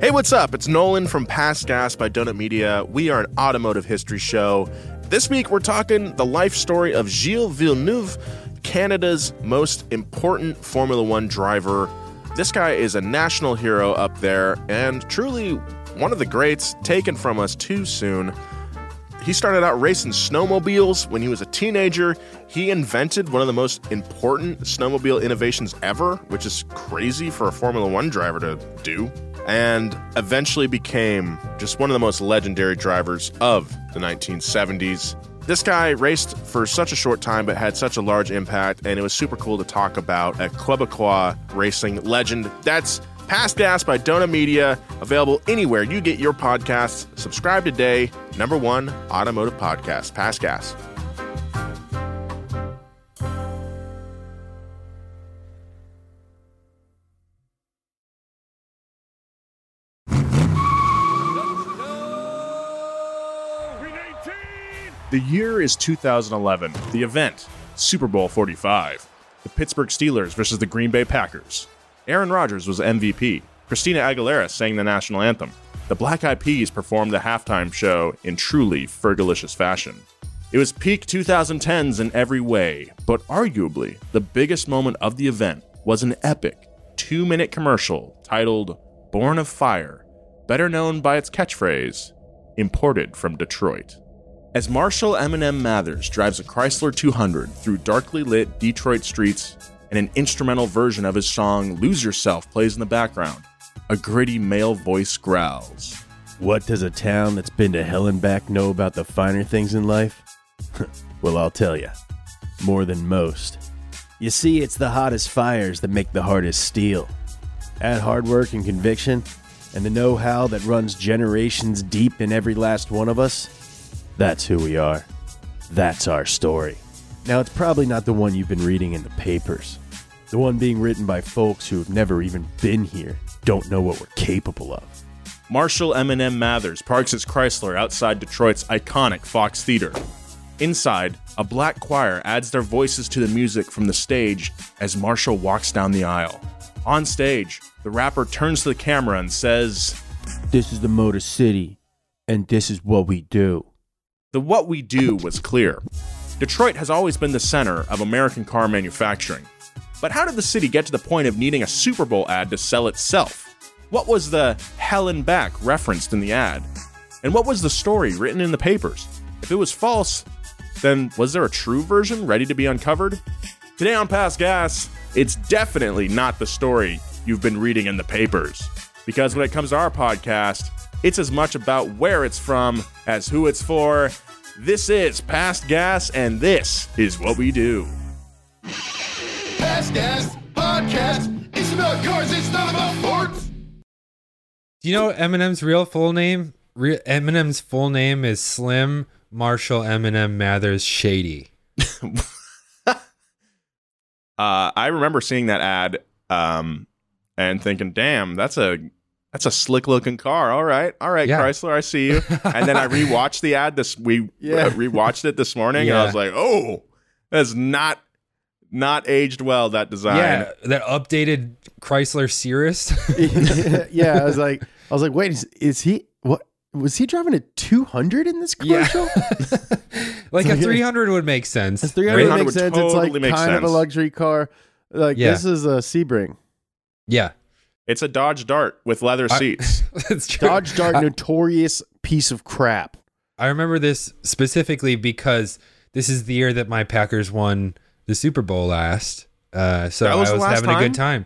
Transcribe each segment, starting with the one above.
Hey, what's up? It's Nolan from Past Gas by Donut Media. We are an automotive history show. This week, we're talking the life story of Gilles Villeneuve, Canada's most important Formula One driver. This guy is a national hero up there and truly one of the greats taken from us too soon. He started out racing snowmobiles when he was a teenager. He invented one of the most important snowmobile innovations ever, which is crazy for a Formula One driver to do, and eventually became just one of the most legendary drivers of the 1970s. This guy raced for such a short time but had such a large impact, and it was super cool to talk about a Quebecois racing legend. That's Past Gas by Donut Media, available anywhere you get your podcasts. Subscribe today. Number one automotive podcast, Past Gas. The year is 2011. The event, Super Bowl 45. The Pittsburgh Steelers versus the Green Bay Packers. Aaron Rodgers was MVP. Christina Aguilera sang the national anthem. The Black Eyed Peas performed the halftime show in truly Fergalicious fashion. It was peak 2010s in every way, but arguably the biggest moment of the event was an epic two minute commercial titled Born of Fire, better known by its catchphrase, imported from Detroit. As Marshall Eminem Mathers drives a Chrysler 200 through darkly lit Detroit streets and an instrumental version of his song Lose Yourself plays in the background, a gritty male voice growls. What does a town that's been to hell and back know about the finer things in life? well, I'll tell you. More than most. You see, it's the hottest fires that make the hardest steel. Add hard work and conviction, and the know how that runs generations deep in every last one of us. That's who we are. That's our story. Now, it's probably not the one you've been reading in the papers. The one being written by folks who have never even been here, don't know what we're capable of. Marshall Eminem Mathers parks his Chrysler outside Detroit's iconic Fox Theater. Inside, a black choir adds their voices to the music from the stage as Marshall walks down the aisle. On stage, the rapper turns to the camera and says, This is the Motor City, and this is what we do. The what we do was clear. Detroit has always been the center of American car manufacturing. But how did the city get to the point of needing a Super Bowl ad to sell itself? What was the hell and back referenced in the ad? And what was the story written in the papers? If it was false, then was there a true version ready to be uncovered? Today on Past Gas, it's definitely not the story you've been reading in the papers. Because when it comes to our podcast, it's as much about where it's from as who it's for. This is Past Gas, and this is what we do. Past Gas Podcast. It's about cars, it's not about sports. Do you know Eminem's real full name? Re- Eminem's full name is Slim Marshall Eminem Mathers Shady. Uh, I remember seeing that ad um, and thinking, "Damn, that's a that's a slick looking car. All right, all right, Yeah. Chrysler, I see you." and then I rewatched the ad. This we Yeah. uh, rewatched it this morning, and I was like, "Oh, that's not not aged well. That design." Yeah, that updated Chrysler Cirrus. yeah, I was like, I was like, wait, is, is he what? Was he driving a 200 in this commercial? like a 300 would make sense. It's 300 300 makes would sense. it's like totally make kind of a luxury car. Like Yeah. this is a Sebring. Yeah, It's a Dodge Dart with leather I- seats. that's true. Dodge Dart, I, notorious piece of crap. I remember this specifically because this is the year that my Packers won the Super Bowl last. Uh, so That was I was last having a good time.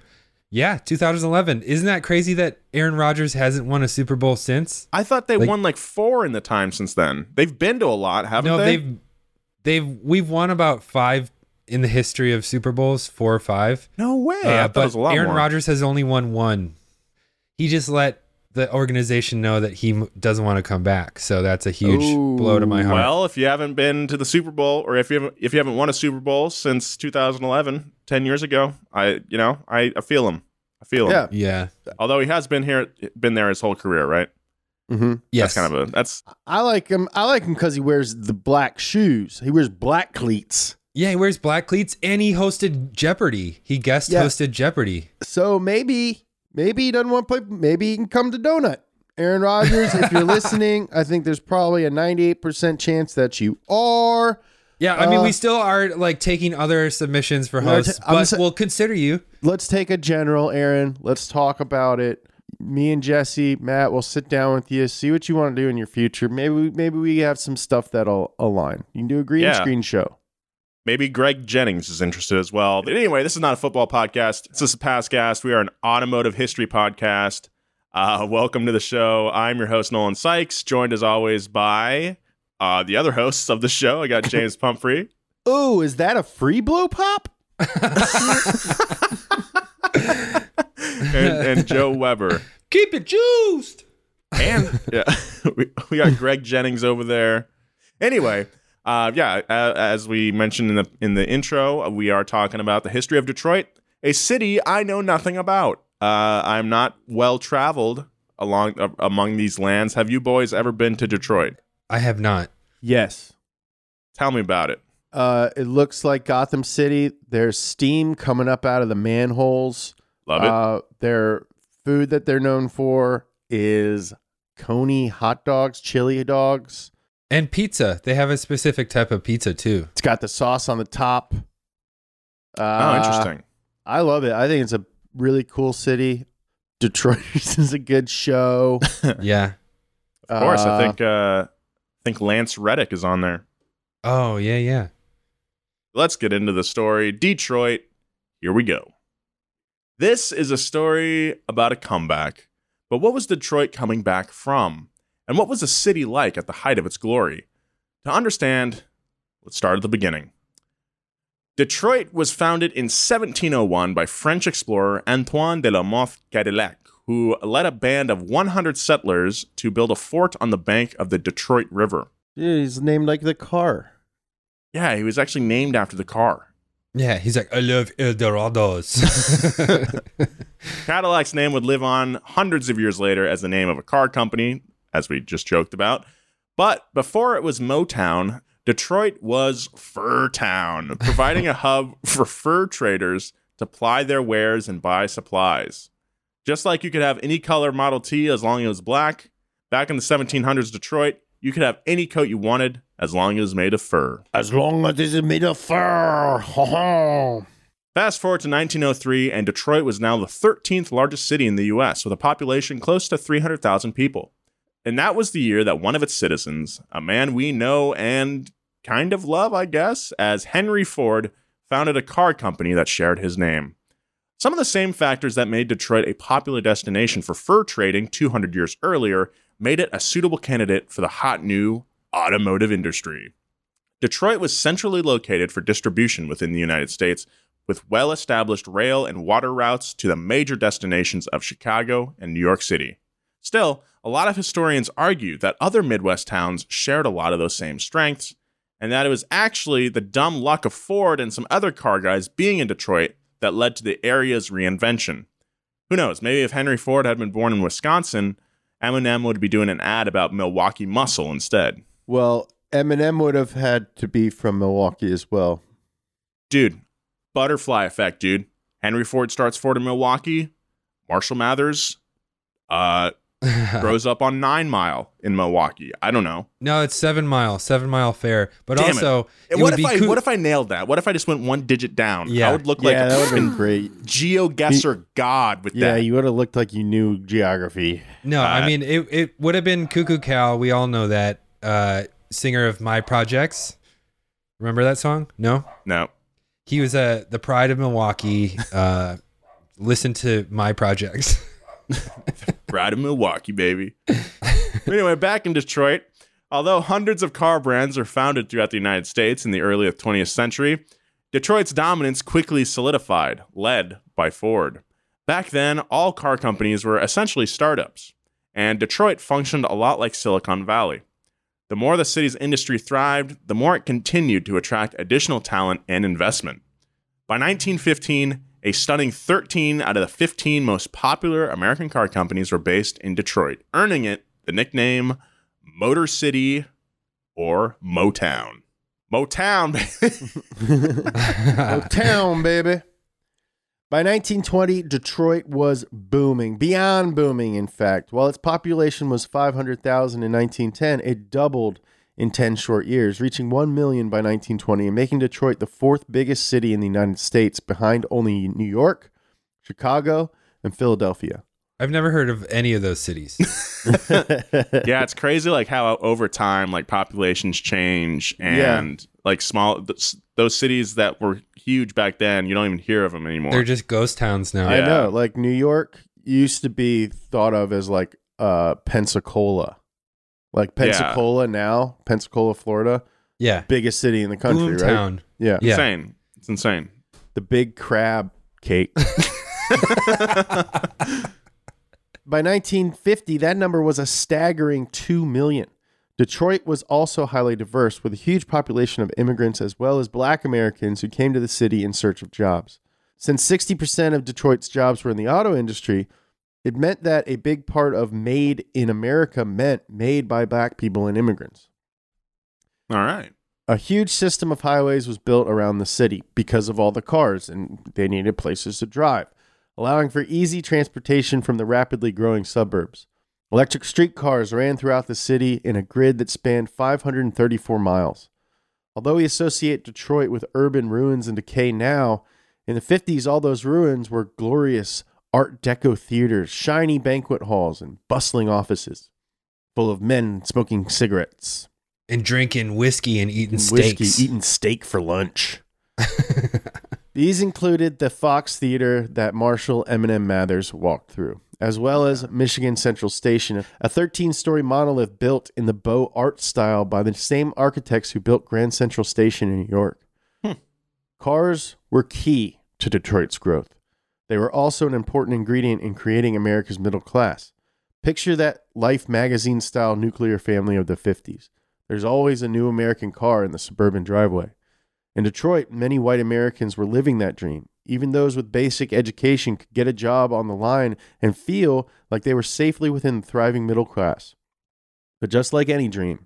Yeah, 2011. Isn't that crazy that Aaron Rodgers hasn't won a Super Bowl since? I thought they Like- won like four in the time since then. They've been to a lot, haven't no, they? they've they've we've won about five in the history of Super Bowls, four or five. no way. Uh, but was a lot Aaron. Rodgers has only won one. He just let the organization know that he doesn't want to come back. So that's a huge Ooh. blow to my heart. Well, if you haven't been to the Super Bowl, or if you haven't, if you haven't won a Super Bowl since 2011, 10 years ago, I, you know, I, I feel him. I feel him. Yeah. yeah. Although he has been here, been there his whole career, right? Mm-hmm. Yes. That's kind of a that's I like him. I like him because he wears the black shoes. He wears black cleats. Yeah, he wears black cleats and he hosted Jeopardy. He guest Yeah. hosted Jeopardy. So maybe maybe he doesn't want to play. Maybe he can come to Donut. Aaron Rodgers, if you're listening, I think there's probably a 98% chance that you are. Yeah, I mean, Uh, we still are like taking other submissions for No, hosts, t- I'm but sa- we'll consider you. Let's take a general, Aaron. Let's talk about it. Me and Jesse, Matt, we'll sit down with you, see what you want to do in your future. Maybe we, maybe we have some stuff that'll align. You can do a green Yeah. screen show. Maybe Greg Jennings is interested as well. But anyway, this is not a football podcast. This is a Passcast. We are an automotive history podcast. Uh, welcome to the show. I'm your host, Nolan Sykes, joined as always by uh, the other hosts of the show. I got James Pumphrey. Oh, is that a free blow pop? and, and Joe Weber. Keep it juiced. And yeah, we, we got Greg Jennings over there. Anyway, uh, yeah, uh, as we mentioned in the in the intro, we are talking about the history of Detroit, a city I know nothing about. Uh, I'm not well traveled along uh, among these lands. Have you boys ever been to Detroit? I have not. Yes. Tell me about it. Uh, it looks like Gotham City. There's steam coming up out of the manholes. Love it. Uh, their food that they're known for is Coney hot dogs, chili dogs. And pizza. They have a specific type of pizza too. It's got the sauce on the top. oh, Uh, interesting. I love it. I think it's a really cool city. Detroit is a good show. yeah. Of course, I Uh, think uh, I think Lance Reddick is on there. Oh, yeah, yeah. Let's get into the story. Detroit, here we go. This is a story about a comeback. But what was Detroit coming back from? And what was the city like at the height of its glory? To understand, let's start at the beginning. Detroit was founded in 1701 by French explorer Antoine de la Mothe Cadillac, who led a band of 100 settlers to build a fort on the bank of the Detroit River. yeah, he's named like the car. Yeah, he was actually named after the car. Yeah, he's like, I love Eldorados. Cadillac's name would live on hundreds of years later as the name of a car company, as we just joked about. But before it was Motown, Detroit was Fur Town, providing a hub for fur traders to ply their wares and buy supplies. Just like you could have any color Model T as long as it was black, back in the 1700s Detroit, you could have any coat you wanted as long as it was made of fur. As long as it's made of fur. Fast forward to 1903, and Detroit was now the 13th largest city in the US, with a population close to 300,000 people. And that was the year that one of its citizens, a man we know and kind of love, I guess, as Henry Ford, founded a car company that shared his name. Some of the same factors that made Detroit a popular destination for fur trading 200 years earlier made it a suitable candidate for the hot new automotive industry. Detroit was centrally located for distribution within the United States, with well established rail and water routes to the major destinations of Chicago and New York City. Still, a lot of historians argue that other Midwest towns shared a lot of those same strengths, and that it was actually the dumb luck of Ford and some other car guys being in Detroit that led to the area's reinvention. Who knows? Maybe if Henry Ford had been born in Wisconsin, Eminem would be doing an ad about Milwaukee muscle instead. Well, Eminem would have had to be from Milwaukee as well. dude, butterfly effect, dude. Henry Ford starts Ford in Milwaukee. Marshall Mathers uh, grows up on Nine Mile in Milwaukee. I don't know. no, it's seven mile, seven mile fair. But Damn it. also, it what if I coo- what if I nailed that? What if I just went one digit down? Yeah. I would look like yeah, a that would have been freaking great. GeoGuessr god with Yeah, that. Yeah, you would have looked like you knew geography. No, Uh, I mean it. It would have been Coo Coo Cal. We all know that uh, singer of My Projects. Remember that song? No, no. he was uh, the pride of Milwaukee. Uh, listen to My Projects. Pride of Milwaukee, baby. anyway, back in Detroit, although hundreds of car brands are founded throughout the United States in the early 20th century, Detroit's dominance quickly solidified, led by Ford. Back then, all car companies were essentially startups, and Detroit functioned a lot like Silicon Valley. The more the city's industry thrived, the more it continued to attract additional talent and investment. By 1915, a stunning 13 out of the 15 most popular American car companies were based in Detroit, earning it the nickname Motor City or Motown. Motown, baby. Oh, town, baby. By 1920, Detroit was booming, beyond booming, in fact. While its population was 500,000 in 1910, it doubled in 10 short years, reaching 1 million by 1920 and making Detroit the fourth biggest city in the United States, behind only New York, Chicago, and Philadelphia. I've never heard of any of those cities. yeah, it's crazy like how over time like populations change and like small th- those cities that were huge back then, you don't even hear of them anymore. They're just ghost towns now. I know, like New York used to be thought of as like uh, Pensacola. Like Pensacola now, Pensacola, Florida, Yeah. biggest city in the country, right? Boomtown. Yeah. Yeah. insane. It's insane. the big crab cake. By 1950, that number was a staggering 2 million. Detroit was also highly diverse, with a huge population of immigrants as well as black Americans who came to the city in search of jobs. Since 60% of Detroit's jobs were in the auto industry, it meant that a big part of made in America meant made by black people and immigrants. All right. A huge system of highways was built around the city because of all the cars, and they needed places to drive, allowing for easy transportation from the rapidly growing suburbs. Electric streetcars ran throughout the city in a grid that spanned 534 miles. Although we associate Detroit with urban ruins and decay now, in the 50s, all those ruins were glorious Art Deco theaters, shiny banquet halls, and bustling offices full of men smoking cigarettes And drinking whiskey and eating whiskey, steaks. eating steak for lunch. These included the Fox Theater that Marshall Eminem Mathers walked through, as well as Michigan Central Station, a 13 story monolith built in the Beaux Art style by the same architects who built Grand Central Station in New York. Hmm. Cars were key to Detroit's growth. They were also an important ingredient in creating America's middle class. Picture that Life magazine style nuclear family of the 50s. There's always a new American car in the suburban driveway. In Detroit, many white Americans were living that dream. Even those with basic education could get a job on the line and feel like they were safely within the thriving middle class. But just like any dream,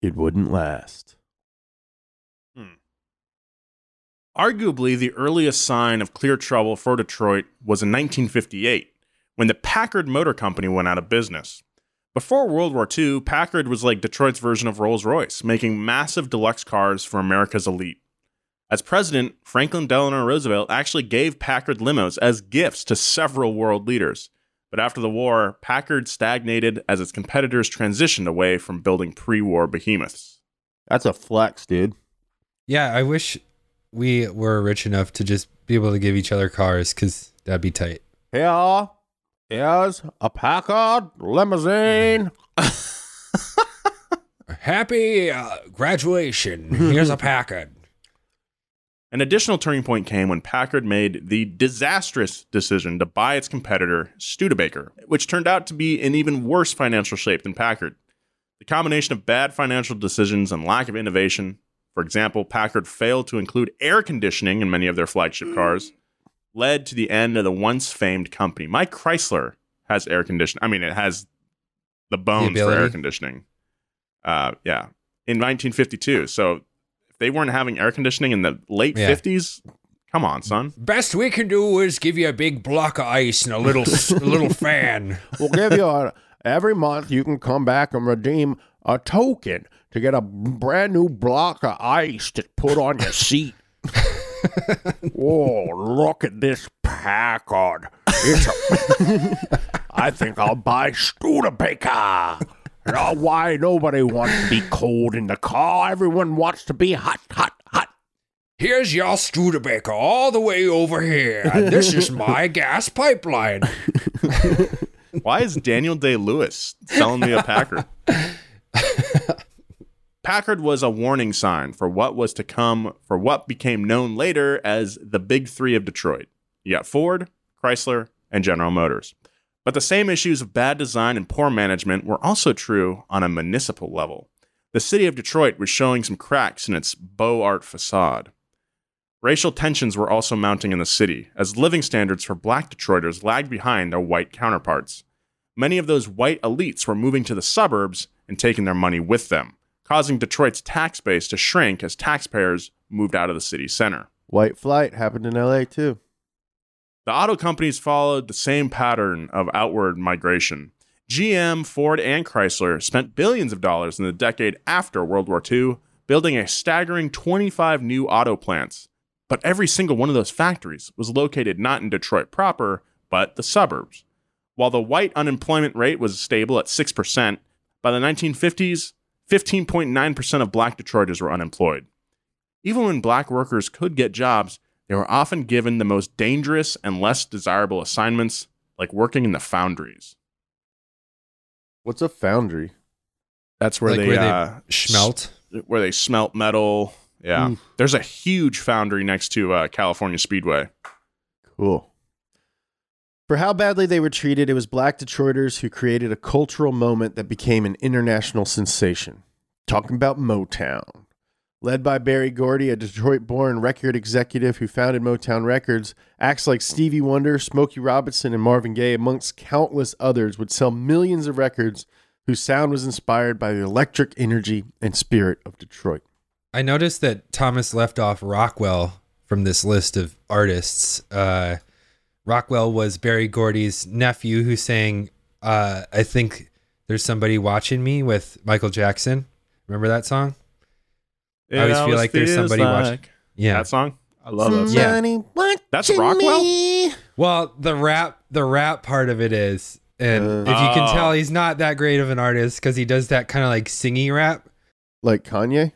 it wouldn't last. Arguably, the earliest sign of clear trouble for Detroit was in 1958 when the Packard Motor Company went out of business. Before World War II, Packard was like Detroit's version of Rolls Royce, making massive deluxe cars for America's elite. As president, Franklin Delano Roosevelt actually gave Packard limos as gifts to several world leaders. But after the war, Packard stagnated as its competitors transitioned away from building pre war behemoths. That's a flex, dude. yeah, I wish we were rich enough to just be able to give each other cars because that'd be tight. Here is a Packard limousine. Happy uh, graduation. Here's a Packard. An additional turning point came when Packard made the disastrous decision to buy its competitor, Studebaker, which turned out to be in even worse financial shape than Packard. The combination of bad financial decisions and lack of innovation, for example, Packard failed to include air conditioning in many of their flagship cars, led to the end of the once famed company. Mike Chrysler has air conditioning. I mean, it has the bones for air conditioning. Uh, yeah, in 1952. So if they weren't having air conditioning in the late Yeah. 50s, come on, son. Best we can do is give you a big block of ice and a little a little fan. We'll give you a, every month you can come back and redeem a token to get a brand new block of ice to put on your seat. Whoa, oh, look at this Packard. It's a I think I'll buy Studebaker. Now, why nobody wants to be cold in the car? Everyone wants to be hot, hot, hot. Here's your Studebaker all the way over here. And this is my gas pipeline. Why is Daniel Day Lewis selling me a Packard? Packard was a warning sign for what was to come for what became known later as the Big Three of Detroit. You got Ford, Chrysler, and General Motors. But the same issues of bad design and poor management were also true on a municipal level. The city of Detroit was showing some cracks in its Beaux Art facade. Racial tensions were also mounting in the city, as living standards for black Detroiters lagged behind their white counterparts. Many of those white elites were moving to the suburbs and taking their money with them, causing Detroit's tax base to shrink as taxpayers moved out of the city center. White flight happened in LA too. The auto companies followed the same pattern of outward migration. GM, Ford, and Chrysler spent billions of dollars in the decade after World War II building a staggering 25 new auto plants. But every single one of those factories was located not in Detroit proper, but the suburbs. While the white unemployment rate was stable at 6%, by the 1950s, 15.9% of black Detroiters were unemployed. Even when black workers could get jobs, they were often given the most dangerous and less desirable assignments, like working in the foundries. What's a foundry? That's where like they, where they uh, schmelt. where they smelt metal. Yeah, Oof. there's a huge foundry next to uh, California Speedway. Cool. For how badly they were treated, it was black Detroiters who created a cultural moment that became an international sensation. Talking about Motown. Led by Berry Gordy, a Detroit born record executive who founded Motown Records, acts like Stevie Wonder, Smokey Robinson, and Marvin Gaye, amongst countless others, would sell millions of records whose sound was inspired by the electric energy and spirit of Detroit. I noticed that Thomas left off Rockwell from this list of artists. Uh, Rockwell was Berry Gordy's nephew who sang, uh, I think there's somebody watching me with Michael Jackson. Remember that song? I always feel like there's somebody watching. Yeah. that song. I love that. Song. Yeah. That's Rockwell. Well, the rap, the rap part of it is, and if you can Oh. tell, he's not that great of an artist because he does that kind of like singy rap. Like Kanye?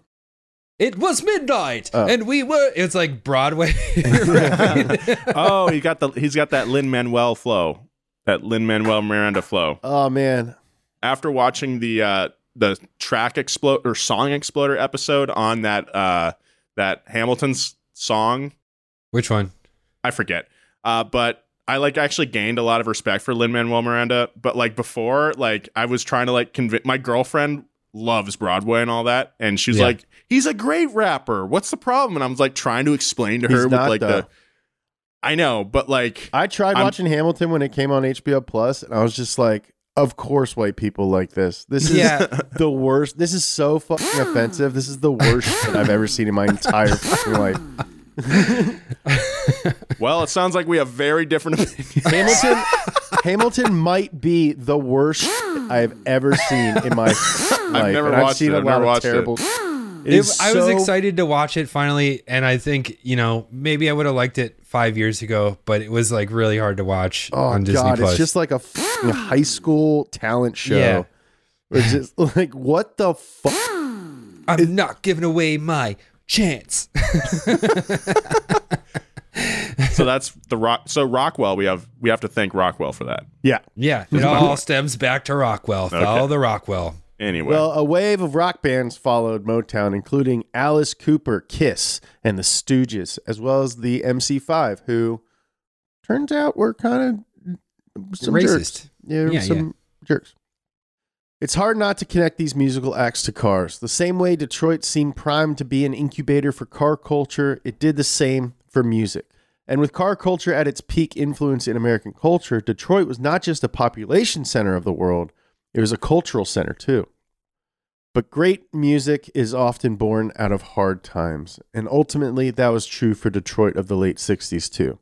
It was midnight, Oh. and we were. It's like Broadway. oh, he got the he's got that Lin Manuel flow, that Lin Manuel Miranda flow. Oh, man. After watching the uh, the track explode or song exploder episode on that uh, that Hamilton's song, Which one? I forget, uh, but I like actually gained a lot of respect for Lin Manuel Miranda. But like before, like I was trying to like convince my girlfriend loves Broadway and all that, and she's Yeah. like, "He's a great rapper. What's the problem?" And I was like trying to explain to He's her with not, like though. the. I know, but like I tried I'm- watching Hamilton when it came on HBO Plus, and I was just like, "Of course, white people like this. This is Yeah. the worst. This is so fucking offensive. This is the worst shit I've ever seen in my entire fucking life." Well, it sounds like we have very different opinions. Hamilton, Hamilton might be the worst I have ever seen in my life. never and I've watched seen it. a I've lot never of watched it. terrible. It It- is I was so- excited to watch it finally, and I think you know maybe I would have liked it five years ago, but it was like really hard to watch Oh on Disney god, Plus. it's just like a fucking high school talent show. Yeah. It's just like what the fuck. I'm not giving away my chance. so that's the rock. So Rockwell, we have we have to thank Rockwell for that. Yeah. yeah, it all stems back to Rockwell. Follow the Rockwell. Anyway, Well, a wave of rock bands followed Motown, including Alice Cooper, Kiss, and the Stooges, as well as the MC5, who turns out were kind of some Racist. jerks. Yeah, Yeah, some jerks. It's hard not to connect these musical acts to cars. The same way Detroit seemed primed to be an incubator for car culture, it did the same for music. And with car culture at its peak influence in American culture, Detroit was not just a population center of the world, it was a cultural center too. But great music is often born out of hard times, and ultimately that was true for Detroit of the late 60s too.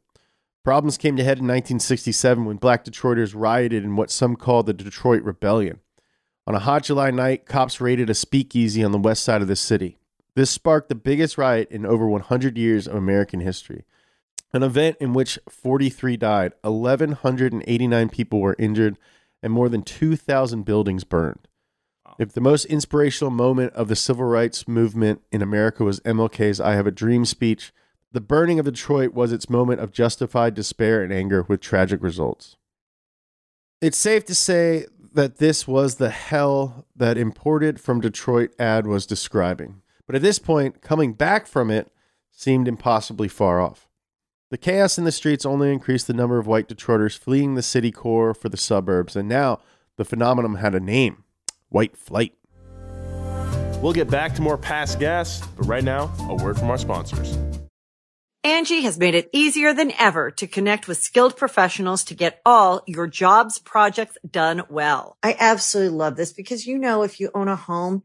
Problems came to head in 1967 when black Detroiters rioted in what some call the Detroit Rebellion. On a hot July night, cops raided a speakeasy on the west side of the city. This sparked the biggest riot in over 100 years of American history. An event in which 43 died, 1,189 people were injured, and more than 2,000 buildings burned. If the most inspirational moment of the civil rights movement in America was MLK's I Have a Dream speech, the burning of Detroit was its moment of justified despair and anger with tragic results. It's safe to say that this was the hell that imported from Detroit ad was describing. But at this point, coming back from it seemed impossibly far off. The chaos in the streets only increased the number of white Detroiters fleeing the city core for the suburbs, and now the phenomenon had a name white flight. We'll get back to more past gas, but right now, a word from our sponsors. Angie has made it easier than ever to connect with skilled professionals to get all your jobs projects done well. I absolutely love this because, you know, if you own a home,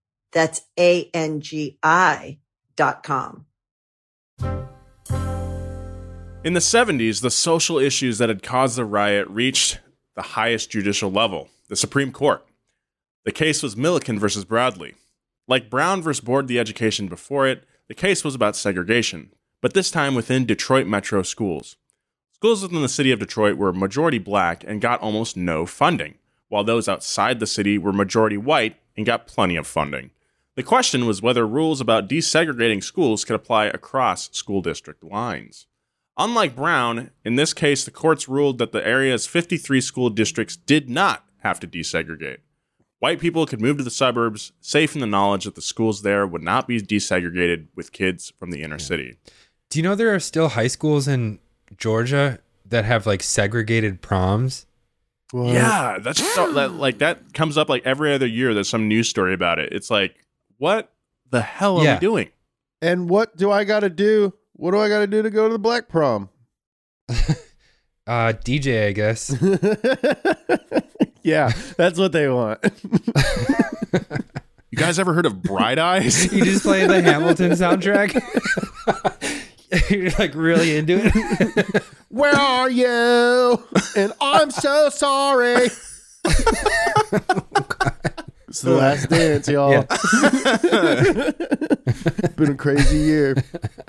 That's A-N-G-I dot com. In the 70s, the social issues that had caused the riot reached the highest judicial level, the Supreme Court. The case was Milliken versus Bradley. Like Brown versus Board of the Education before it, the case was about segregation, but this time within Detroit metro schools. Schools within the city of Detroit were majority black and got almost no funding, while those outside the city were majority white and got plenty of funding. The question was whether rules about desegregating schools could apply across school district lines. Unlike Brown, in this case, the courts ruled that the area's 53 school districts did not have to desegregate. White people could move to the suburbs, safe in the knowledge that the schools there would not be desegregated with kids from the inner city. Do you know there are still high schools in Georgia that have like segregated proms? Yeah, that's so, that, like that comes up like every other year. There's some news story about it. It's like, what the hell are Yeah. we doing? And what do I got to do? What do I got to do to go to the black prom? Uh, DJ, I guess. yeah, that's what they want. You guys ever heard of Bright Eyes? you just play the Hamilton soundtrack. You're like really into it. Where are you? And I'm so sorry. It's the last dance, y'all. Been a crazy year.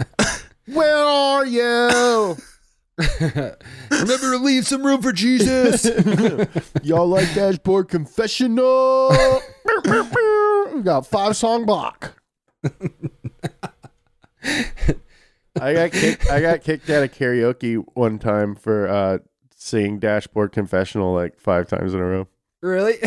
Where are you? Remember to leave some room for Jesus. Y'all like dashboard confessional? we got five song block. I got kicked. I got kicked out of karaoke one time for uh, singing dashboard confessional like five times in a row. really?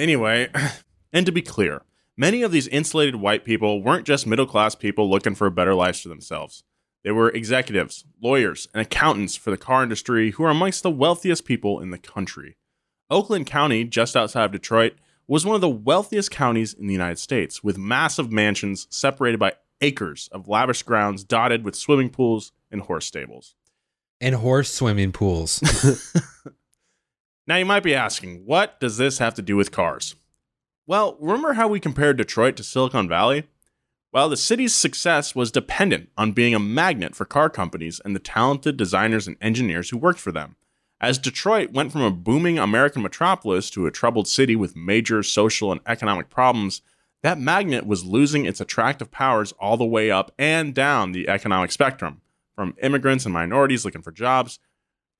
Anyway, and to be clear, many of these insulated white people weren't just middle class people looking for a better lives for themselves. They were executives, lawyers, and accountants for the car industry who are amongst the wealthiest people in the country. Oakland County, just outside of Detroit, was one of the wealthiest counties in the United States, with massive mansions separated by acres of lavish grounds dotted with swimming pools and horse stables. and horse swimming pools. Now, you might be asking, what does this have to do with cars? Well, remember how we compared Detroit to Silicon Valley? Well, the city's success was dependent on being a magnet for car companies and the talented designers and engineers who worked for them. As Detroit went from a booming American metropolis to a troubled city with major social and economic problems, that magnet was losing its attractive powers all the way up and down the economic spectrum, from immigrants and minorities looking for jobs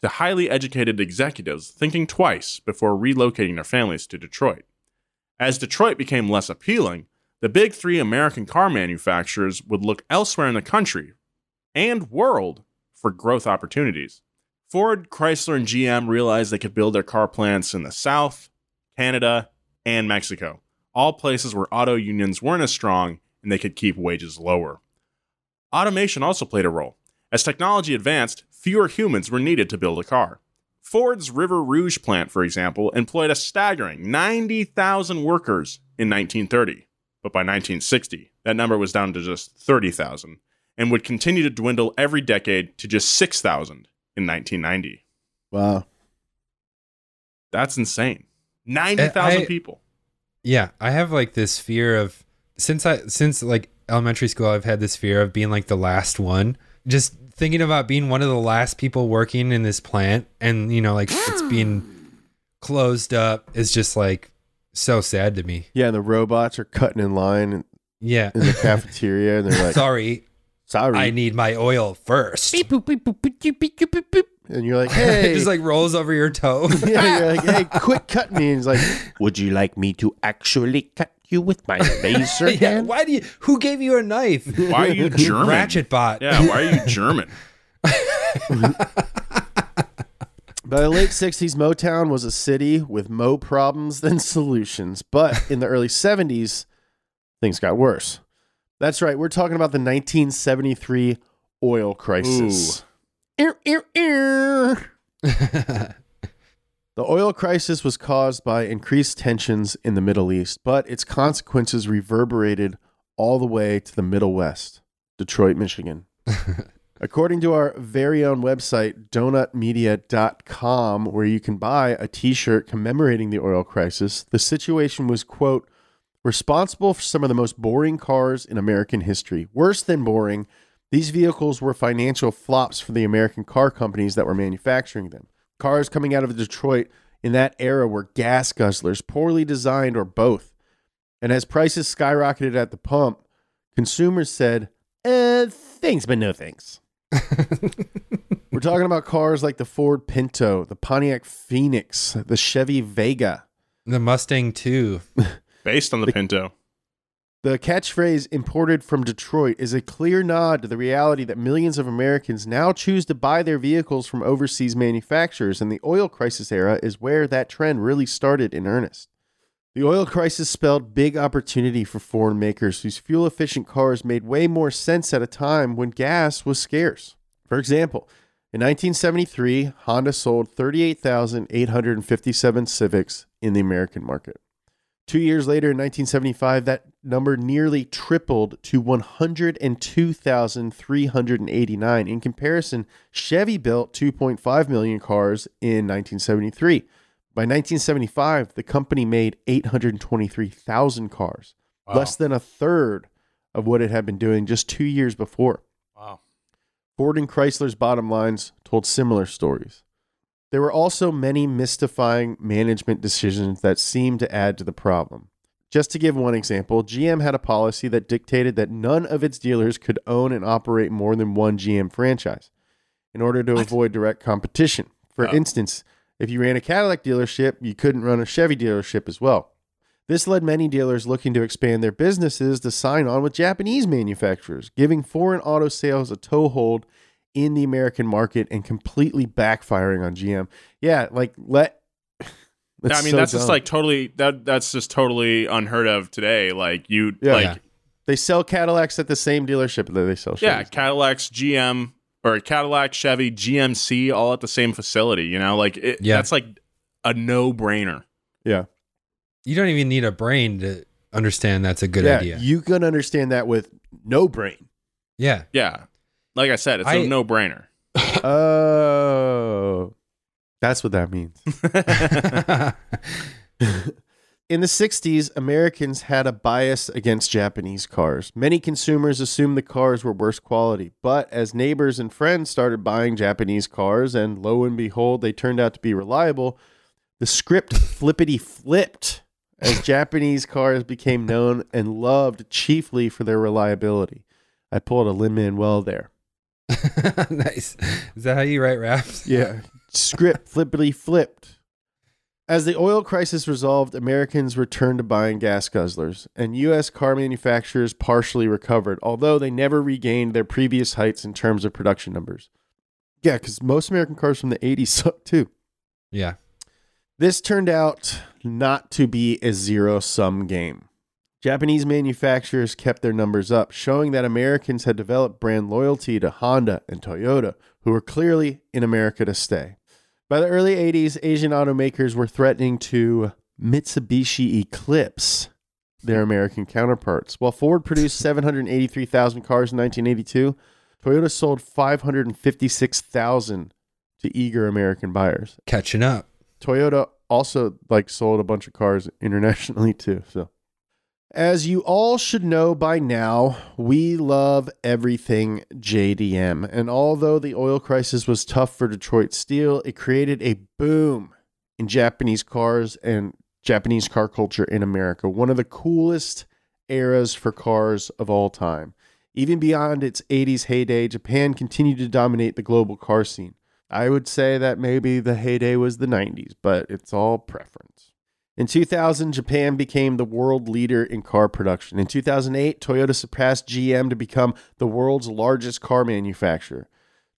to highly educated executives thinking twice before relocating their families to Detroit. As Detroit became less appealing, the big three American car manufacturers would look elsewhere in the country and world for growth opportunities. Ford, Chrysler, and GM realized they could build their car plants in the South, Canada, and Mexico, all places where auto unions weren't as strong and they could keep wages lower. Automation also played a role. As technology advanced, fewer humans were needed to build a car. Ford's River Rouge plant, for example, employed a staggering 90,000 workers in 1930. But by 1960, that number was down to just 30,000 and would continue to dwindle every decade to just 6,000 in 1990. Wow. That's insane. Eh, 90,000 people. yeah, I have like this fear of since I since like elementary school I've had this fear of being like the last one. Just thinking about being one of the last people working in this plant and you know like it's being closed up is just like so sad to me. Yeah, and the robots are cutting in line in, Yeah. in the cafeteria, and they're like, Sorry. Sorry. I need my oil first. Beep, boop, beep, boop, beep, beep, beep, beep, beep, beep. And you're like, hey. it just like rolls over your toe. yeah, you're like, hey, quit cutting me. And he's like, would you like me to actually cut you with my laser yeah. hand? Why do you? Who gave you a knife? Why are you German? Ratchet bot. Yeah, why are you German? By the late 60s, Motown was a city with more problems than solutions. But in the early 70s, things got worse. That's right. We're talking about the 1973 oil crisis. Ear, ear, ear. The oil crisis was caused by increased tensions in the Middle East, but its consequences reverberated all the way to the Middle West, Detroit, Michigan. According to our very own website, donutmedia.com, where you can buy a t shirt commemorating the oil crisis, the situation was, quote, responsible for some of the most boring cars in American history. Worse than boring, these vehicles were financial flops for the American car companies that were manufacturing them. Cars coming out of Detroit in that era were gas guzzlers, poorly designed, or both. And as prices skyrocketed at the pump, consumers said, uh, thanks, but no thanks. We're talking about cars like the Ford Pinto, the Pontiac Phoenix, the Chevy Vega. The Mustang too. Based on the Pinto. The catchphrase imported from Detroit is a clear nod to the reality that millions of Americans now choose to buy their vehicles from overseas manufacturers, and the oil crisis era is where that trend really started in earnest. The oil crisis spelled big opportunity for foreign makers whose fuel efficient cars made way more sense at a time when gas was scarce. For example, in 1973, Honda sold 38,857 Civics in the American market. Two years later, in 1975, that number nearly tripled to 102,389. In comparison, Chevy built 2.5 million cars in 1973. By 1975, the company made 823,000 cars, less than a third of what it had been doing just two years before. Wow. Ford and Chrysler's bottom lines told similar stories. There were also many mystifying management decisions that seemed to add to the problem. Just to give one example, GM had a policy that dictated that none of its dealers could own and operate more than one GM franchise in order to avoid direct competition. For Oh. instance, if you ran a Cadillac dealership, you couldn't run a Chevy dealership as well. This led many dealers looking to expand their businesses to sign on with Japanese manufacturers, giving foreign auto sales a toehold in the American market and completely backfiring on GM. Yeah, like let. Yeah, I mean, so that's just like totally that that's just totally unheard of today. Like you Yeah. like Yeah. they sell Cadillacs at the same dealership that they sell. yeah, Cadillacs, GM or Cadillac, Chevy, GMC all at the same facility, you know? Like it, Yeah. that's like a no-brainer. yeah, You don't even need a brain to understand that's a good yeah. idea. You can understand that with no brain. yeah. Yeah. Like I said, it's a I- no-brainer. Oh, that's what that means. In the 60s, Americans had a bias against Japanese cars. Many consumers assumed the cars were worse quality, but as neighbors and friends started buying Japanese cars, and lo and behold, they turned out to be reliable, the script flippity flipped as Japanese cars became known and loved chiefly for their reliability. I pulled a Lin Manuel there. nice. Is that how you write raps? Yeah. Script flippity flipped. As the oil crisis resolved, Americans returned to buying gas guzzlers, and U.S. car manufacturers partially recovered, although they never regained their previous heights in terms of production numbers. Yeah, because most American cars from the 80s sucked too. Yeah. This turned out not to be a zero sum game. Japanese manufacturers kept their numbers up, showing that Americans had developed brand loyalty to Honda and Toyota, who were clearly in America to stay. By the early 80s, Asian automakers were threatening to Mitsubishi Eclipse their American counterparts. While Ford produced 783,000 cars in 1982, Toyota sold 556,000 to eager American buyers. Catching up. Toyota also like sold a bunch of cars internationally too. So as you all should know by now, we love everything JDM. And although the oil crisis was tough for Detroit steel, it created a boom in Japanese cars and Japanese car culture in America. One of the coolest eras for cars of all time. Even beyond its 80s heyday, Japan continued to dominate the global car scene. I would say that maybe the heyday was the 90s, but it's all preference. In 2000, Japan became the world leader in car production. In 2008, Toyota surpassed GM to become the world's largest car manufacturer.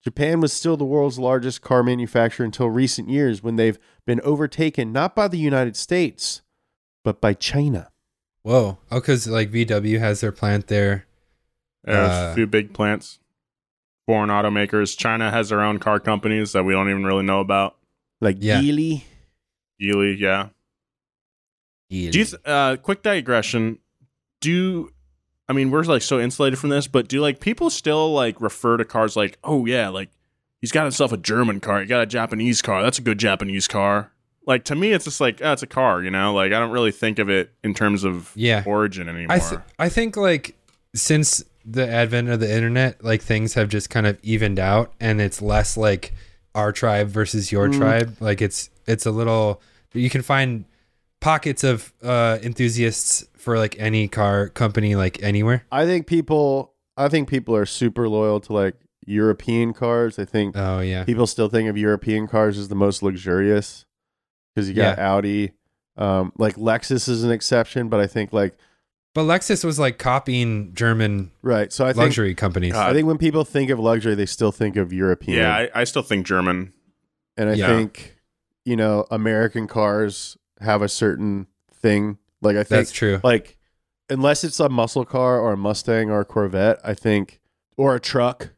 Japan was still the world's largest car manufacturer until recent years when they've been overtaken not by the United States, but by China. Whoa. Oh, because like VW has their plant there. There's Uh, a few big plants. Foreign automakers. China has their own car companies that we don't even really know about. Like Yeah. Geely. Geely, yeah. Do you th- uh quick digression? Do I mean we're like so insulated from this, but do like people still like refer to cars like, oh yeah, like he's got himself a German car, he got a Japanese car, that's a good Japanese car. Like to me, it's just like oh, it's a car, you know. Like I don't really think of it in terms of Yeah. origin anymore. I th- I think like since the advent of the internet, like things have just kind of evened out, and it's less like our tribe versus your tribe. Like it's it's a little you can find pockets of uh, enthusiasts for like any car company, like anywhere. I think people I think people are super loyal to like European cars. I think Oh yeah, people still think of European cars as the most luxurious because you got Audi. Um, like Lexus is an exception, but I think like but Lexus was like copying German right. So I think luxury companies. Uh, I think when people think of luxury, they still think of European. yeah, I, I still think German. and I Yeah. think you know American cars have a certain thing. Like I think That's true. like unless it's a muscle car or a Mustang or a Corvette, I think or a truck.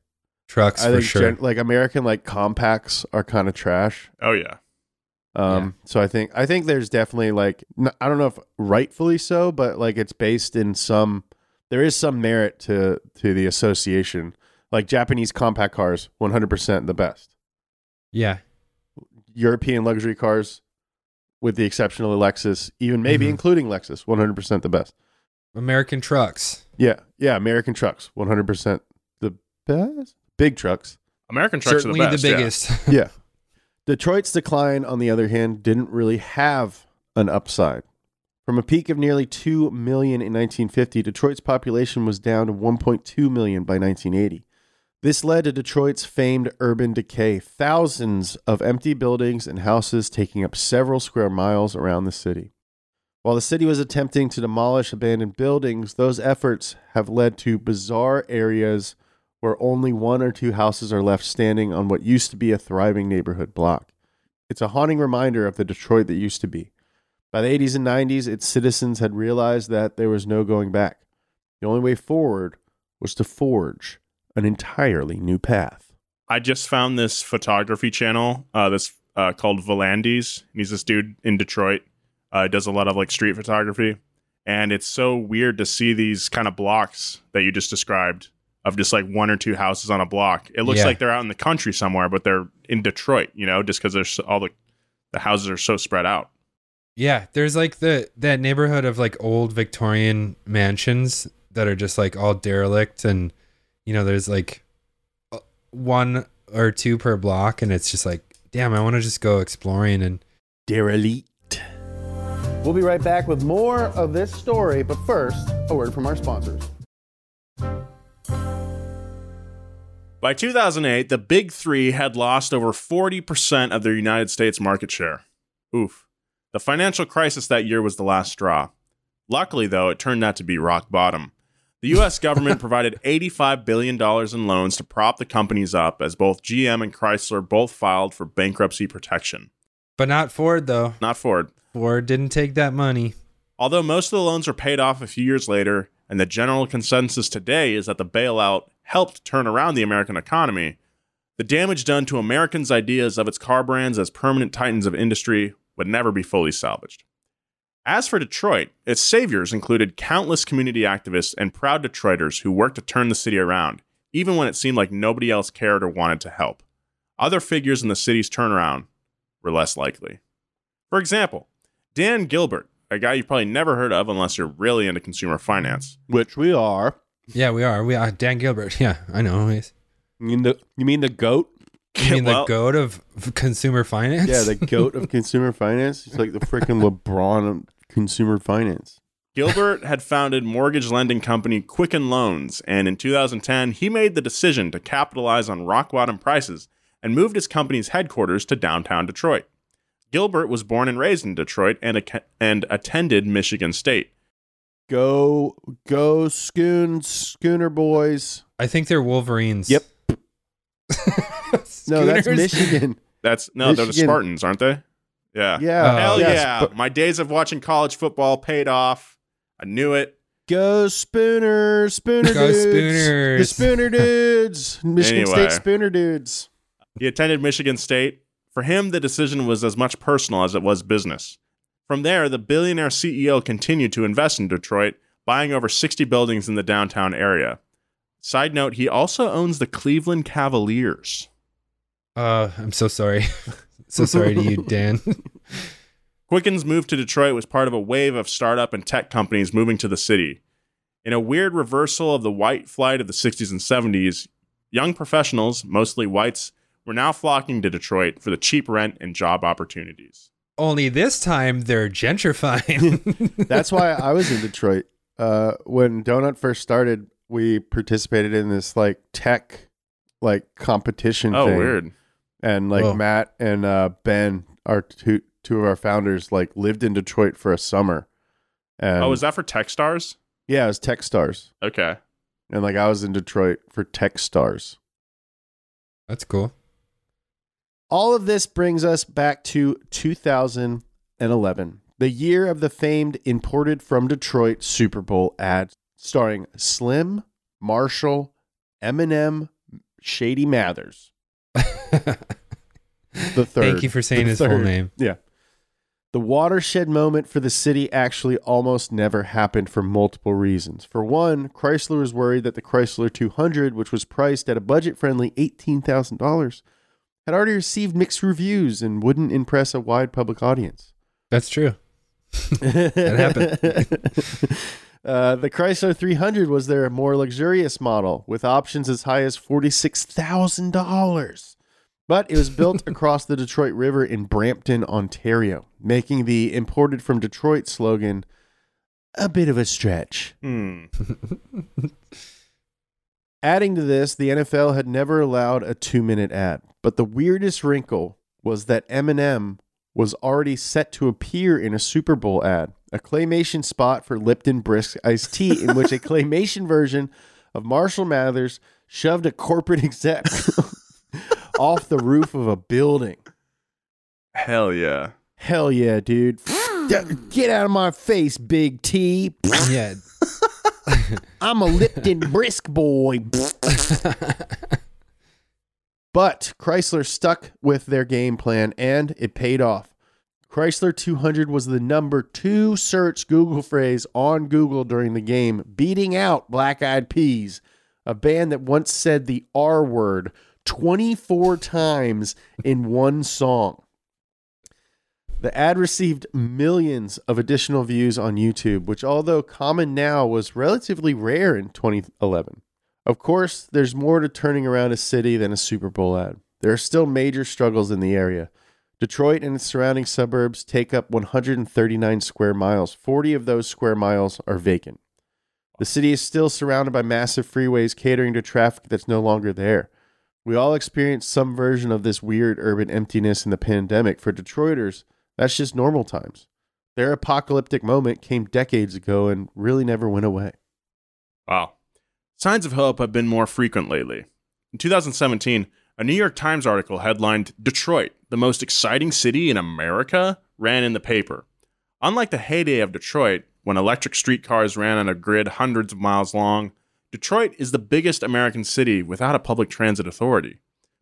Trucks I for think sure. gen- like American like compacts are kind of trash. Oh yeah. Um, so I think I think there's definitely like n- I don't know if rightfully so, but like it's based in some there is some merit to to the association. Like Japanese compact cars, 100% the best. yeah, European luxury cars, with the exception of Lexus, even maybe Mhm. including Lexus, 100% the best. American trucks. Yeah, yeah, American trucks, 100% the best. Big trucks. American trucks Certainly are the best. yeah. biggest. yeah. Detroit's decline, on the other hand, didn't really have an upside. From a peak of nearly 2 million in 1950, Detroit's population was down to 1.2 million by 1980. This led to Detroit's famed urban decay, thousands of empty buildings and houses taking up several square miles around the city. While the city was attempting to demolish abandoned buildings, those efforts have led to bizarre areas where only one or two houses are left standing on what used to be a thriving neighborhood block. It's a haunting reminder of the Detroit that used to be. By the 80s and 90s, its citizens had realized that there was no going back. The only way forward was to forge an entirely new path. I just found this photography channel uh, that's uh, called Volandis. He's this dude in Detroit. Uh, does a lot of like street photography, and it's so weird to see these kind of blocks that you just described of just like one or two houses on a block. It looks Yeah. like they're out in the country somewhere, but they're in Detroit. You know, just because there's all the the houses are so spread out. Yeah, there's like the that neighborhood of like old Victorian mansions that are just like all derelict and you know there's like uh, one or two per block and it's just like damn, I want to just go exploring and Derelict. We'll be right back with more of this story, but first, a word from our sponsors. By 2008, the big three had lost over 40% of their United States market share. Oof. The financial crisis that year was the last straw. Luckily, though, it turned out to be rock bottom. The U.S. government provided $85 billion in loans to prop the companies up as both GM and Chrysler both filed for bankruptcy protection. but not Ford though. Not Ford. Ford didn't take that money. Although most of the loans were paid off a few years later, and the general consensus today is that the bailout helped turn around the American economy, the damage done to Americans' ideas of its car brands as permanent titans of industry would never be fully salvaged. As for Detroit, its saviors included countless community activists and proud Detroiters who worked to turn the city around, even when it seemed like nobody else cared or wanted to help. Other figures in the city's turnaround were less likely. For example, Dan Gilbert, a guy you've probably never heard of unless you're really into consumer finance. Which we are. Yeah, we are. We are Dan Gilbert. Yeah, I know. He's, You mean the, you mean the goat? you mean Well- the goat of of consumer finance? Yeah, the goat of consumer finance. He's like the freaking LeBron of consumer finance. Gilbert had founded mortgage lending company Quicken Loans, and in 2010, he made the decision to capitalize on rock bottom prices and moved his company's headquarters to downtown Detroit. Gilbert was born and raised in Detroit and, ac- and attended Michigan State. Go, go, Schoon, Schooner boys. I think they're Wolverines. Yep. No, that's Michigan. That's no, they're the Spartans, aren't they? Yeah. Yeah. Oh. Hell yes, yeah. but My days of watching college football paid off. I knew it. Go Spooner, Spooner Go dudes. Spooners. The Spooner dudes. Michigan Anyway. State Spooner dudes. He attended Michigan State. For him, the decision was as much personal as it was business. From there, the billionaire CEO continued to invest in Detroit, buying over 60 buildings in the downtown area. Side note, he also owns the Cleveland Cavaliers. Uh, I'm so sorry. so sorry to you, Dan. Quicken's move to Detroit was part of a wave of startup and tech companies moving to the city. In a weird reversal of the white flight of the 60s and 70s, young professionals, mostly whites, were now flocking to Detroit for the cheap rent and job opportunities. Only this time they're gentrifying. That's why I was in Detroit. Uh, when Donut first started, we participated in this like tech like competition Oh, thing. weird. And like Whoa. Matt and uh, Ben, our two two of our founders, like lived in Detroit for a summer. And oh, was that for Techstars? yeah, it was TechStars. Okay. And like I was in Detroit for TechStars. That's cool. All of this brings us back to 2011, the year of the famed imported from Detroit Super Bowl ad starring Slim, Marshall, Eminem, Shady Mathers. The third. Thank you for saying his full name. Yeah. The watershed moment for the city actually almost never happened for multiple reasons. For one, Chrysler was worried that the Chrysler 200, which was priced at a budget friendly $18,000, had already received mixed reviews and wouldn't impress a wide public audience. That's true. that happened. uh, the Chrysler 300 was their more luxurious model with options as high as $46,000. But it was built across the Detroit River in Brampton, Ontario, making the imported from Detroit slogan a bit of a stretch. Hmm. Adding to this, the NFL had never allowed a two minute ad. But the weirdest wrinkle was that Eminem was already set to appear in a Super Bowl ad, a claymation spot for Lipton Brisk iced tea, in which a claymation version of Marshall Mathers shoved a corporate exec off the roof of a building. Hell yeah. Hell yeah, dude. Mm. Get out of my face, Big T. Yeah. I'm a Lipton Brisk boy. but Chrysler stuck with their game plan and it paid off. Chrysler 200 was the number two search Google phrase on Google during the game, beating out Black Eyed Peas, a band that once said the R word 24 times in one song. The ad received millions of additional views on YouTube, which, although common now, was relatively rare in 2011. Of course, there's more to turning around a city than a Super Bowl ad. There are still major struggles in the area. Detroit and its surrounding suburbs take up 139 square miles. 40 of those square miles are vacant. The city is still surrounded by massive freeways catering to traffic that's no longer there. We all experienced some version of this weird urban emptiness in the pandemic. For Detroiters, that's just normal times. Their apocalyptic moment came decades ago and really never went away. Wow. Signs of hope have been more frequent lately. In 2017, a New York Times article headlined Detroit, the most exciting city in America, ran in the paper. Unlike the heyday of Detroit, when electric streetcars ran on a grid hundreds of miles long, Detroit is the biggest American city without a public transit authority.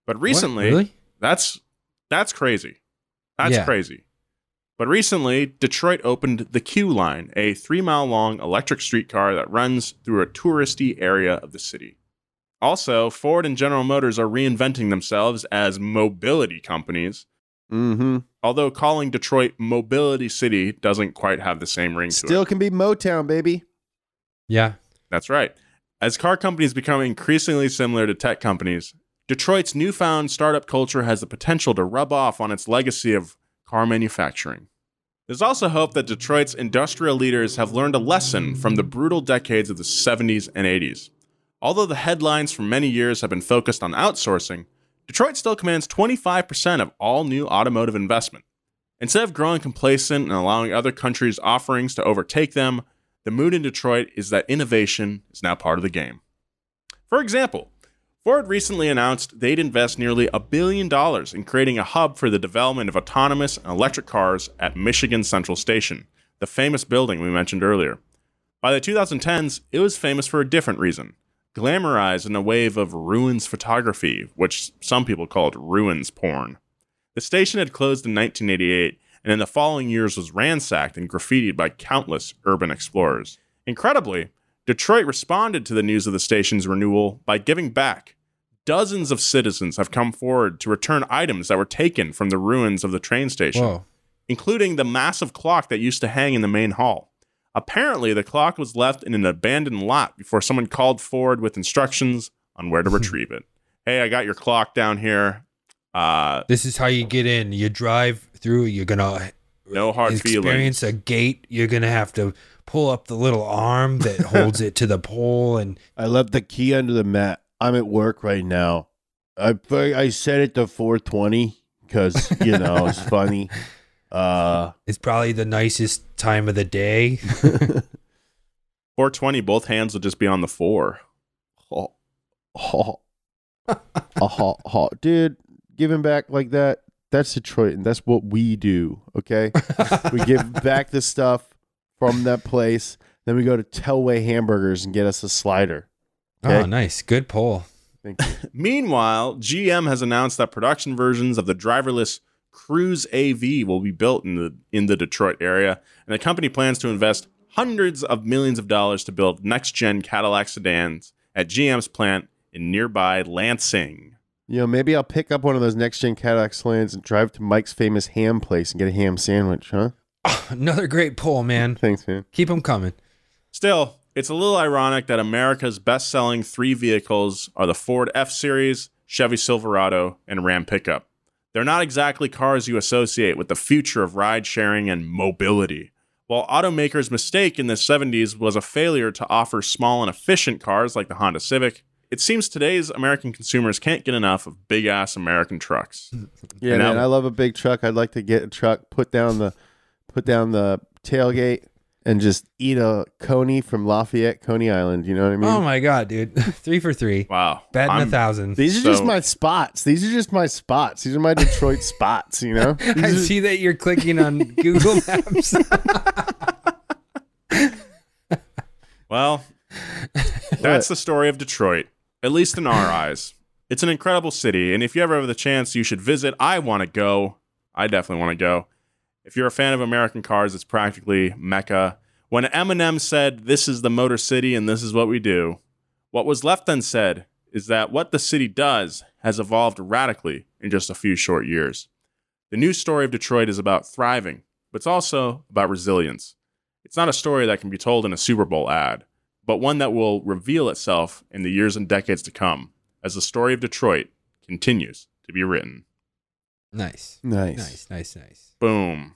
But recently, Really? that's that's crazy. That's Yeah. crazy. But recently, Detroit opened the Q Line, a three mile long electric streetcar that runs through a touristy area of the city. Also, Ford and General Motors are reinventing themselves as mobility companies, Mm-hmm. although calling Detroit Mobility City doesn't quite have the same ring to it. Still can be Motown, baby. Yeah. That's right. As car companies become increasingly similar to tech companies, Detroit's newfound startup culture has the potential to rub off on its legacy of car manufacturing. There's also hope that Detroit's industrial leaders have learned a lesson from the brutal decades of the 70s and 80s. Although the headlines for many years have been focused on outsourcing, Detroit still commands 25% of all new automotive investment. Instead of growing complacent and allowing other countries' offerings to overtake them, the mood in Detroit is that innovation is now part of the game. For example, Ford recently announced they'd invest nearly a billion dollars in creating a hub for the development of autonomous and electric cars at Michigan Central Station, the famous building we mentioned earlier. By the 2010s, it was famous for a different reason glamorized in a wave of ruins photography, which some people called ruins porn. The station had closed in 1988 and in the following years was ransacked and graffitied by countless urban explorers. Incredibly, Detroit responded to the news of the station's renewal by giving back. Dozens of citizens have come forward to return items that were taken from the ruins of the train station, Whoa. including the massive clock that used to hang in the main hall. Apparently, the clock was left in an abandoned lot before someone called Ford with instructions on where to retrieve it. Hey, I got your clock down here. Uh, This is how you get in. You drive through. You're gonna no hard experience feelings. a gate. You're gonna have to pull up the little arm that holds it to the pole, and I left the key under the mat. I'm at work right now. I I set it to 420 because you know it's funny. Uh, it's probably the nicest time of the day. 420, both hands will just be on the four. oh, oh, oh, oh, dude, giving back like that. That's Detroit, and that's what we do. Okay, we give back the stuff from that place. Then we go to Telway Hamburgers and get us a slider. Oh, nice, good pull. Thank you. Meanwhile, GM has announced that production versions of the driverless Cruise AV will be built in the in the Detroit area, and the company plans to invest hundreds of millions of dollars to build next-gen Cadillac sedans at GM's plant in nearby Lansing. You know, maybe I'll pick up one of those next gen Cadillac sedans and drive to Mike's famous ham place and get a ham sandwich, huh? Another great pull, man. Thanks, man. Keep them coming. Still, it's a little ironic that America's best-selling three vehicles are the Ford F-Series, Chevy Silverado, and Ram pickup. They're not exactly cars you associate with the future of ride sharing and mobility. While automakers' mistake in the 70s was a failure to offer small and efficient cars like the Honda Civic, it seems today's American consumers can't get enough of big ass American trucks. Yeah, And man, I love a big truck. I'd like to get a truck, put down the put down the tailgate and just eat a coney from Lafayette, Coney Island. You know what I mean? oh my god, dude, three for three. Wow. Batting a I'm- thousand. These are just my spots. These are just my spots. These are my Detroit spots, you know? These I are- see that you're clicking on Google Maps. Well, that's the story of Detroit, at least in our eyes. It's an incredible city, and if you ever have the chance, you should visit. I want to go. I definitely want to go. If you're a fan of American cars, it's practically Mecca. When Eminem said, This is the Motor City and this is what we do, what was left unsaid is that what the city does has evolved radically in just a few short years. The new story of Detroit is about thriving, but it's also about resilience. It's not a story that can be told in a Super Bowl ad, but one that will reveal itself in the years and decades to come as the story of Detroit continues to be written. nice, nice. nice, nice, nice. Boom.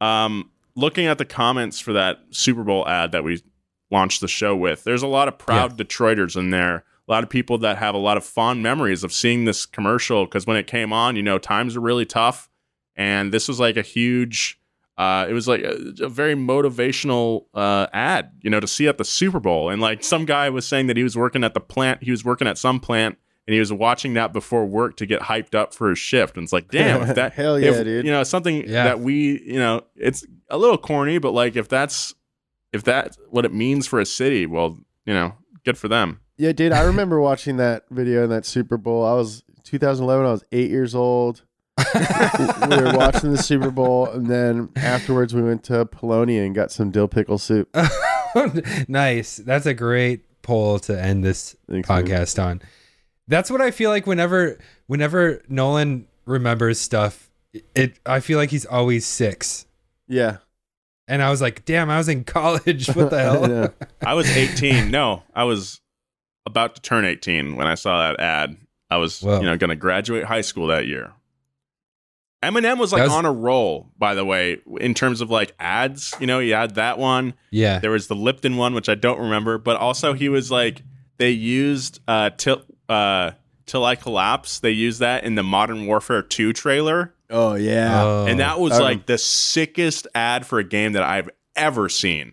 Um, looking at the comments for that Super Bowl ad that we launched the show with, there's a lot of proud Detroiters in there. A lot of people that have a lot of fond memories of seeing this commercial because when it came on, you know, times are really tough. And this was like a huge, uh, it was like a, a very motivational uh, ad, you know, to see at the Super Bowl. And like some guy was saying that he was working at the plant, he was working at some plant and he was watching that before work to get hyped up for his shift. And it's like, damn, if that, Hell if, yeah, dude. You know, something Yeah. that we, you know, it's a little corny, but like if that's if that's what it means for a city, well, you know, good for them. Yeah, dude, I remember watching that video in that Super Bowl. I was 2011. I was eight years old. we were watching the Super Bowl, and then afterwards we went to Polonia and got some dill pickle soup. nice. That's a great poll to end this Thanks, man. podcast on. That's what I feel like whenever whenever Nolan remembers stuff, it I feel like he's always six. Yeah, And I was like, damn, I was in college. What the hell? Yeah. I was 18. no, I was about to turn 18 when I saw that ad. I was, Whoa. you know, going to graduate high school that year. Eminem was like was- on a roll, by the way, in terms of like ads. You know, he had that one. Yeah. There was the Lipton one, which I don't remember, but also he was like they used uh till uh till I collapse. They use that in the Modern Warfare 2 trailer, Oh yeah. Oh. and that was Um, like the sickest ad for a game that I've ever seen.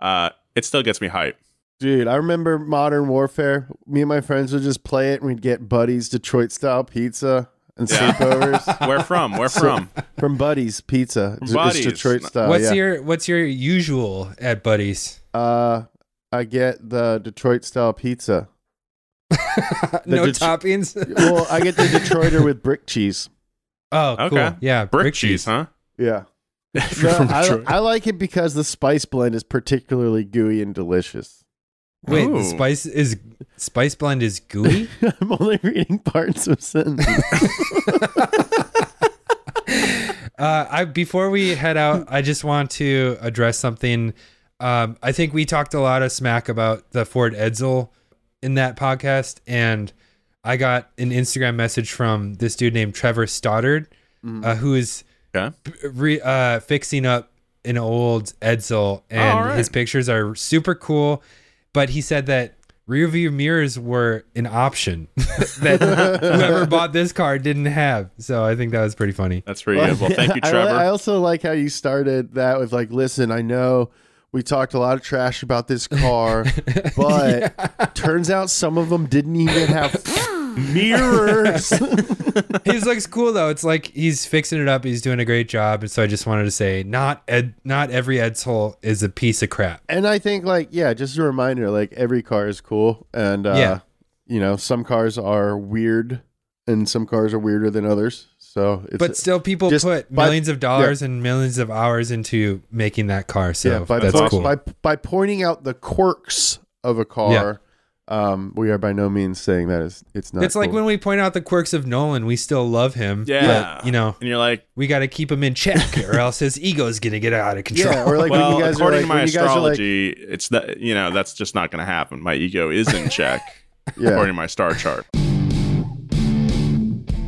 Uh, it still gets me hype. Dude, I remember Modern Warfare. Me and my friends would just play it and we'd get Buddy's Detroit style pizza and Yeah. sleepovers Where from? Where So- from? from Buddy's Pizza. It's, Buddy's. Detroit style. what's yeah. your what's your usual at Buddy's? uh I get the Detroit style pizza. no Det- toppings. Well, I get the Detroiter with brick cheese. oh, cool. Okay. Yeah, Brick, cheese, huh? Yeah. If you're No, from I, Detroit. I like it because the spice blend is particularly gooey and delicious. Wait, Ooh. the spice is spice blend is gooey. I'm only reading parts of sentences. Uh, I before we head out, I just want to address something. Um, I think we talked a lot of smack about the Ford Edsel in that podcast, and I got an Instagram message from this dude named Trevor Stoddard, uh, who is Okay. re, uh, fixing up an old Edsel, and all right. his pictures are super cool. But he said that rear view mirrors were an option that whoever bought this car didn't have. So I think that was pretty funny. That's pretty good. Well, thank you, I, Trevor. I also like how you started that with like, listen, I know we talked a lot of trash about this car, but turns out some of them didn't even have mirrors. his looks cool though. It's like he's fixing it up. He's doing a great job. And so I just wanted to say, not Ed, not every Edsel is a piece of crap. and I think like, yeah, just a reminder, like every car is cool. And, uh, Yeah. you know, some cars are weird and some cars are weirder than others. So it's, But still, people just put by- millions of dollars and millions of hours into making that car. So yeah, by, that's by, cool. by, by pointing out the quirks of a car, um, we are by no means saying that is it's not. it's like when we point out the quirks of Nolan, we still love him. Yeah. but, you know, and you're like, we got to keep him in check, or else his ego's gonna get out of control. yeah, or like well, when you guys are according like, to my when you like, astrology, it's that you know that's just not going to happen. My ego is in check, yeah. according to my star chart.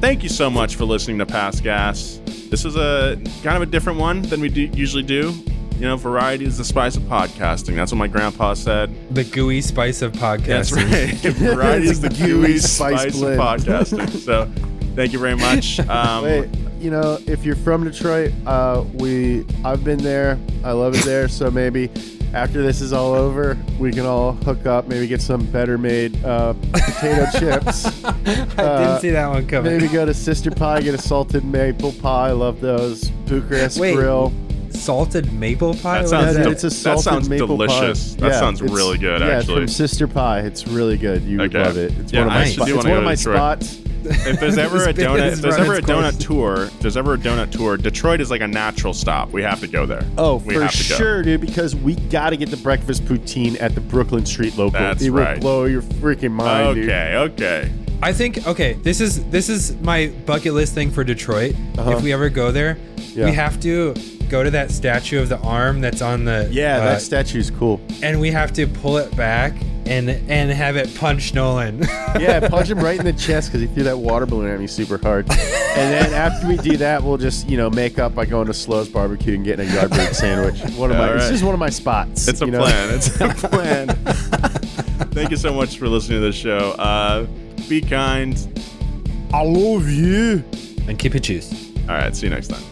Thank you so much for listening to Past Gas. This is a kind of a different one than we do, usually do. You know, variety is the spice of podcasting. That's what my grandpa said. the gooey spice of podcasting. That's right. variety is the gooey gooey spice spice, of podcasting. So, thank you very much. Um, Wait, you know, if you're from Detroit, uh, we I've been there. I love it there. So maybe after this is all over, we can all hook up. Maybe get some better made uh, potato chips. I Uh, didn't see that one coming. Maybe go to Sister Pie, get a salted maple pie. I love those. Bucharest Wait, Grill. salted maple pie. That sounds is Yeah, it's a that sounds maple delicious. Pie. That sounds really good, yeah, it's actually. from Sister Pie. It's really good. You would love it. It's Yeah, one of I my, actually spots. do It's wanna one of my to Detroit. spots. If there's ever a donut, if there's ever a its donut tour, if there's ever a donut tour, Detroit is like a natural stop. We have to go there. Oh, we for have to go. sure, dude. Because we got to get the breakfast poutine at the Brooklyn Street local. That's it right. will blow your freaking mind, dude. Okay, okay. I think okay. This is this is my bucket list thing for Detroit. Uh-huh. If we ever go there, Yeah. we have to go to that statue of the arm that's on the Yeah, uh, that statue's cool. and we have to pull it back and and have it punch Nolan. Yeah, punch him right in the chest because he threw that water balloon at me super hard. And then after we do that, we'll just you know make up by going to Slow's Barbecue and getting a Yardbird sandwich. One of my, All it's right. just one of my spots. It's a you know? plan. It's a plan. Thank you so much for listening to the show. Uh, be kind. I love you. and keep it juice. All right, see you next time.